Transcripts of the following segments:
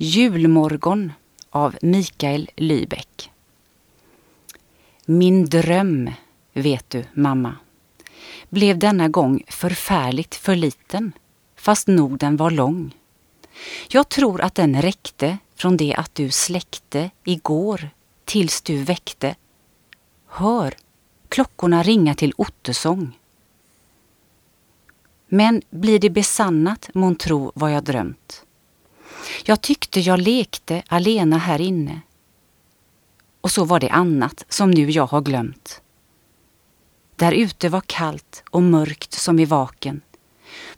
Julmorgon av Mikael Lybeck Min dröm, vet du, mamma, blev denna gång förfärligt för liten, fast nog den var lång. Jag tror att den räckte från det att du släckte igår tills du väckte. Hör, klockorna ringa till ottesång. Men blir det besannat, tro vad jag drömt? Jag tyckte jag lekte alena här inne. Och så var det annat som nu jag har glömt. Där ute var kallt och mörkt som i vaken.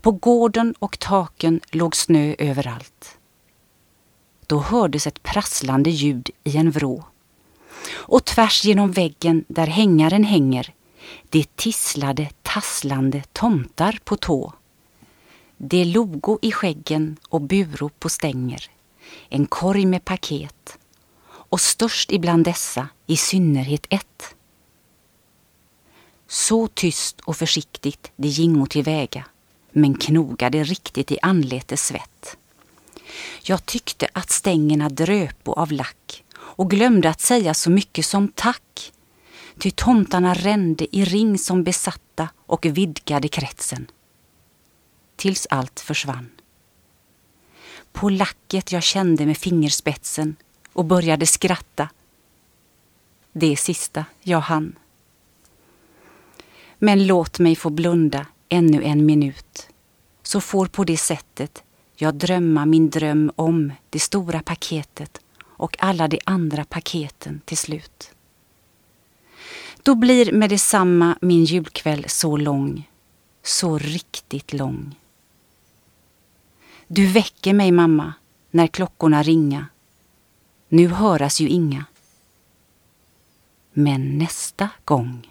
På gården och taken låg snö överallt. Då hördes ett prasslande ljud i en vrå. Och tvärs genom väggen där hängaren hänger det tisslade tasslande tomtar på tå. Det logo i skäggen och buro på stänger. En korg med paket. Och störst ibland dessa i synnerhet ett. Så tyst och försiktigt det gingo tillväga men knogade riktigt i anletes svett. Jag tyckte att stängerna dröpo av lack och glömde att säga så mycket som tack. Ty tomtarna rände i ring som besatta och vidgade kretsen tills allt försvann. På lacket jag kände med fingerspetsen och började skratta. Det sista jag hann. Men låt mig få blunda ännu en minut så får på det sättet jag drömma min dröm om det stora paketet och alla de andra paketen till slut. Då blir med detsamma min julkväll så lång, så riktigt lång. Du väcker mig, mamma, när klockorna ringa. Nu höras ju inga. Men nästa gång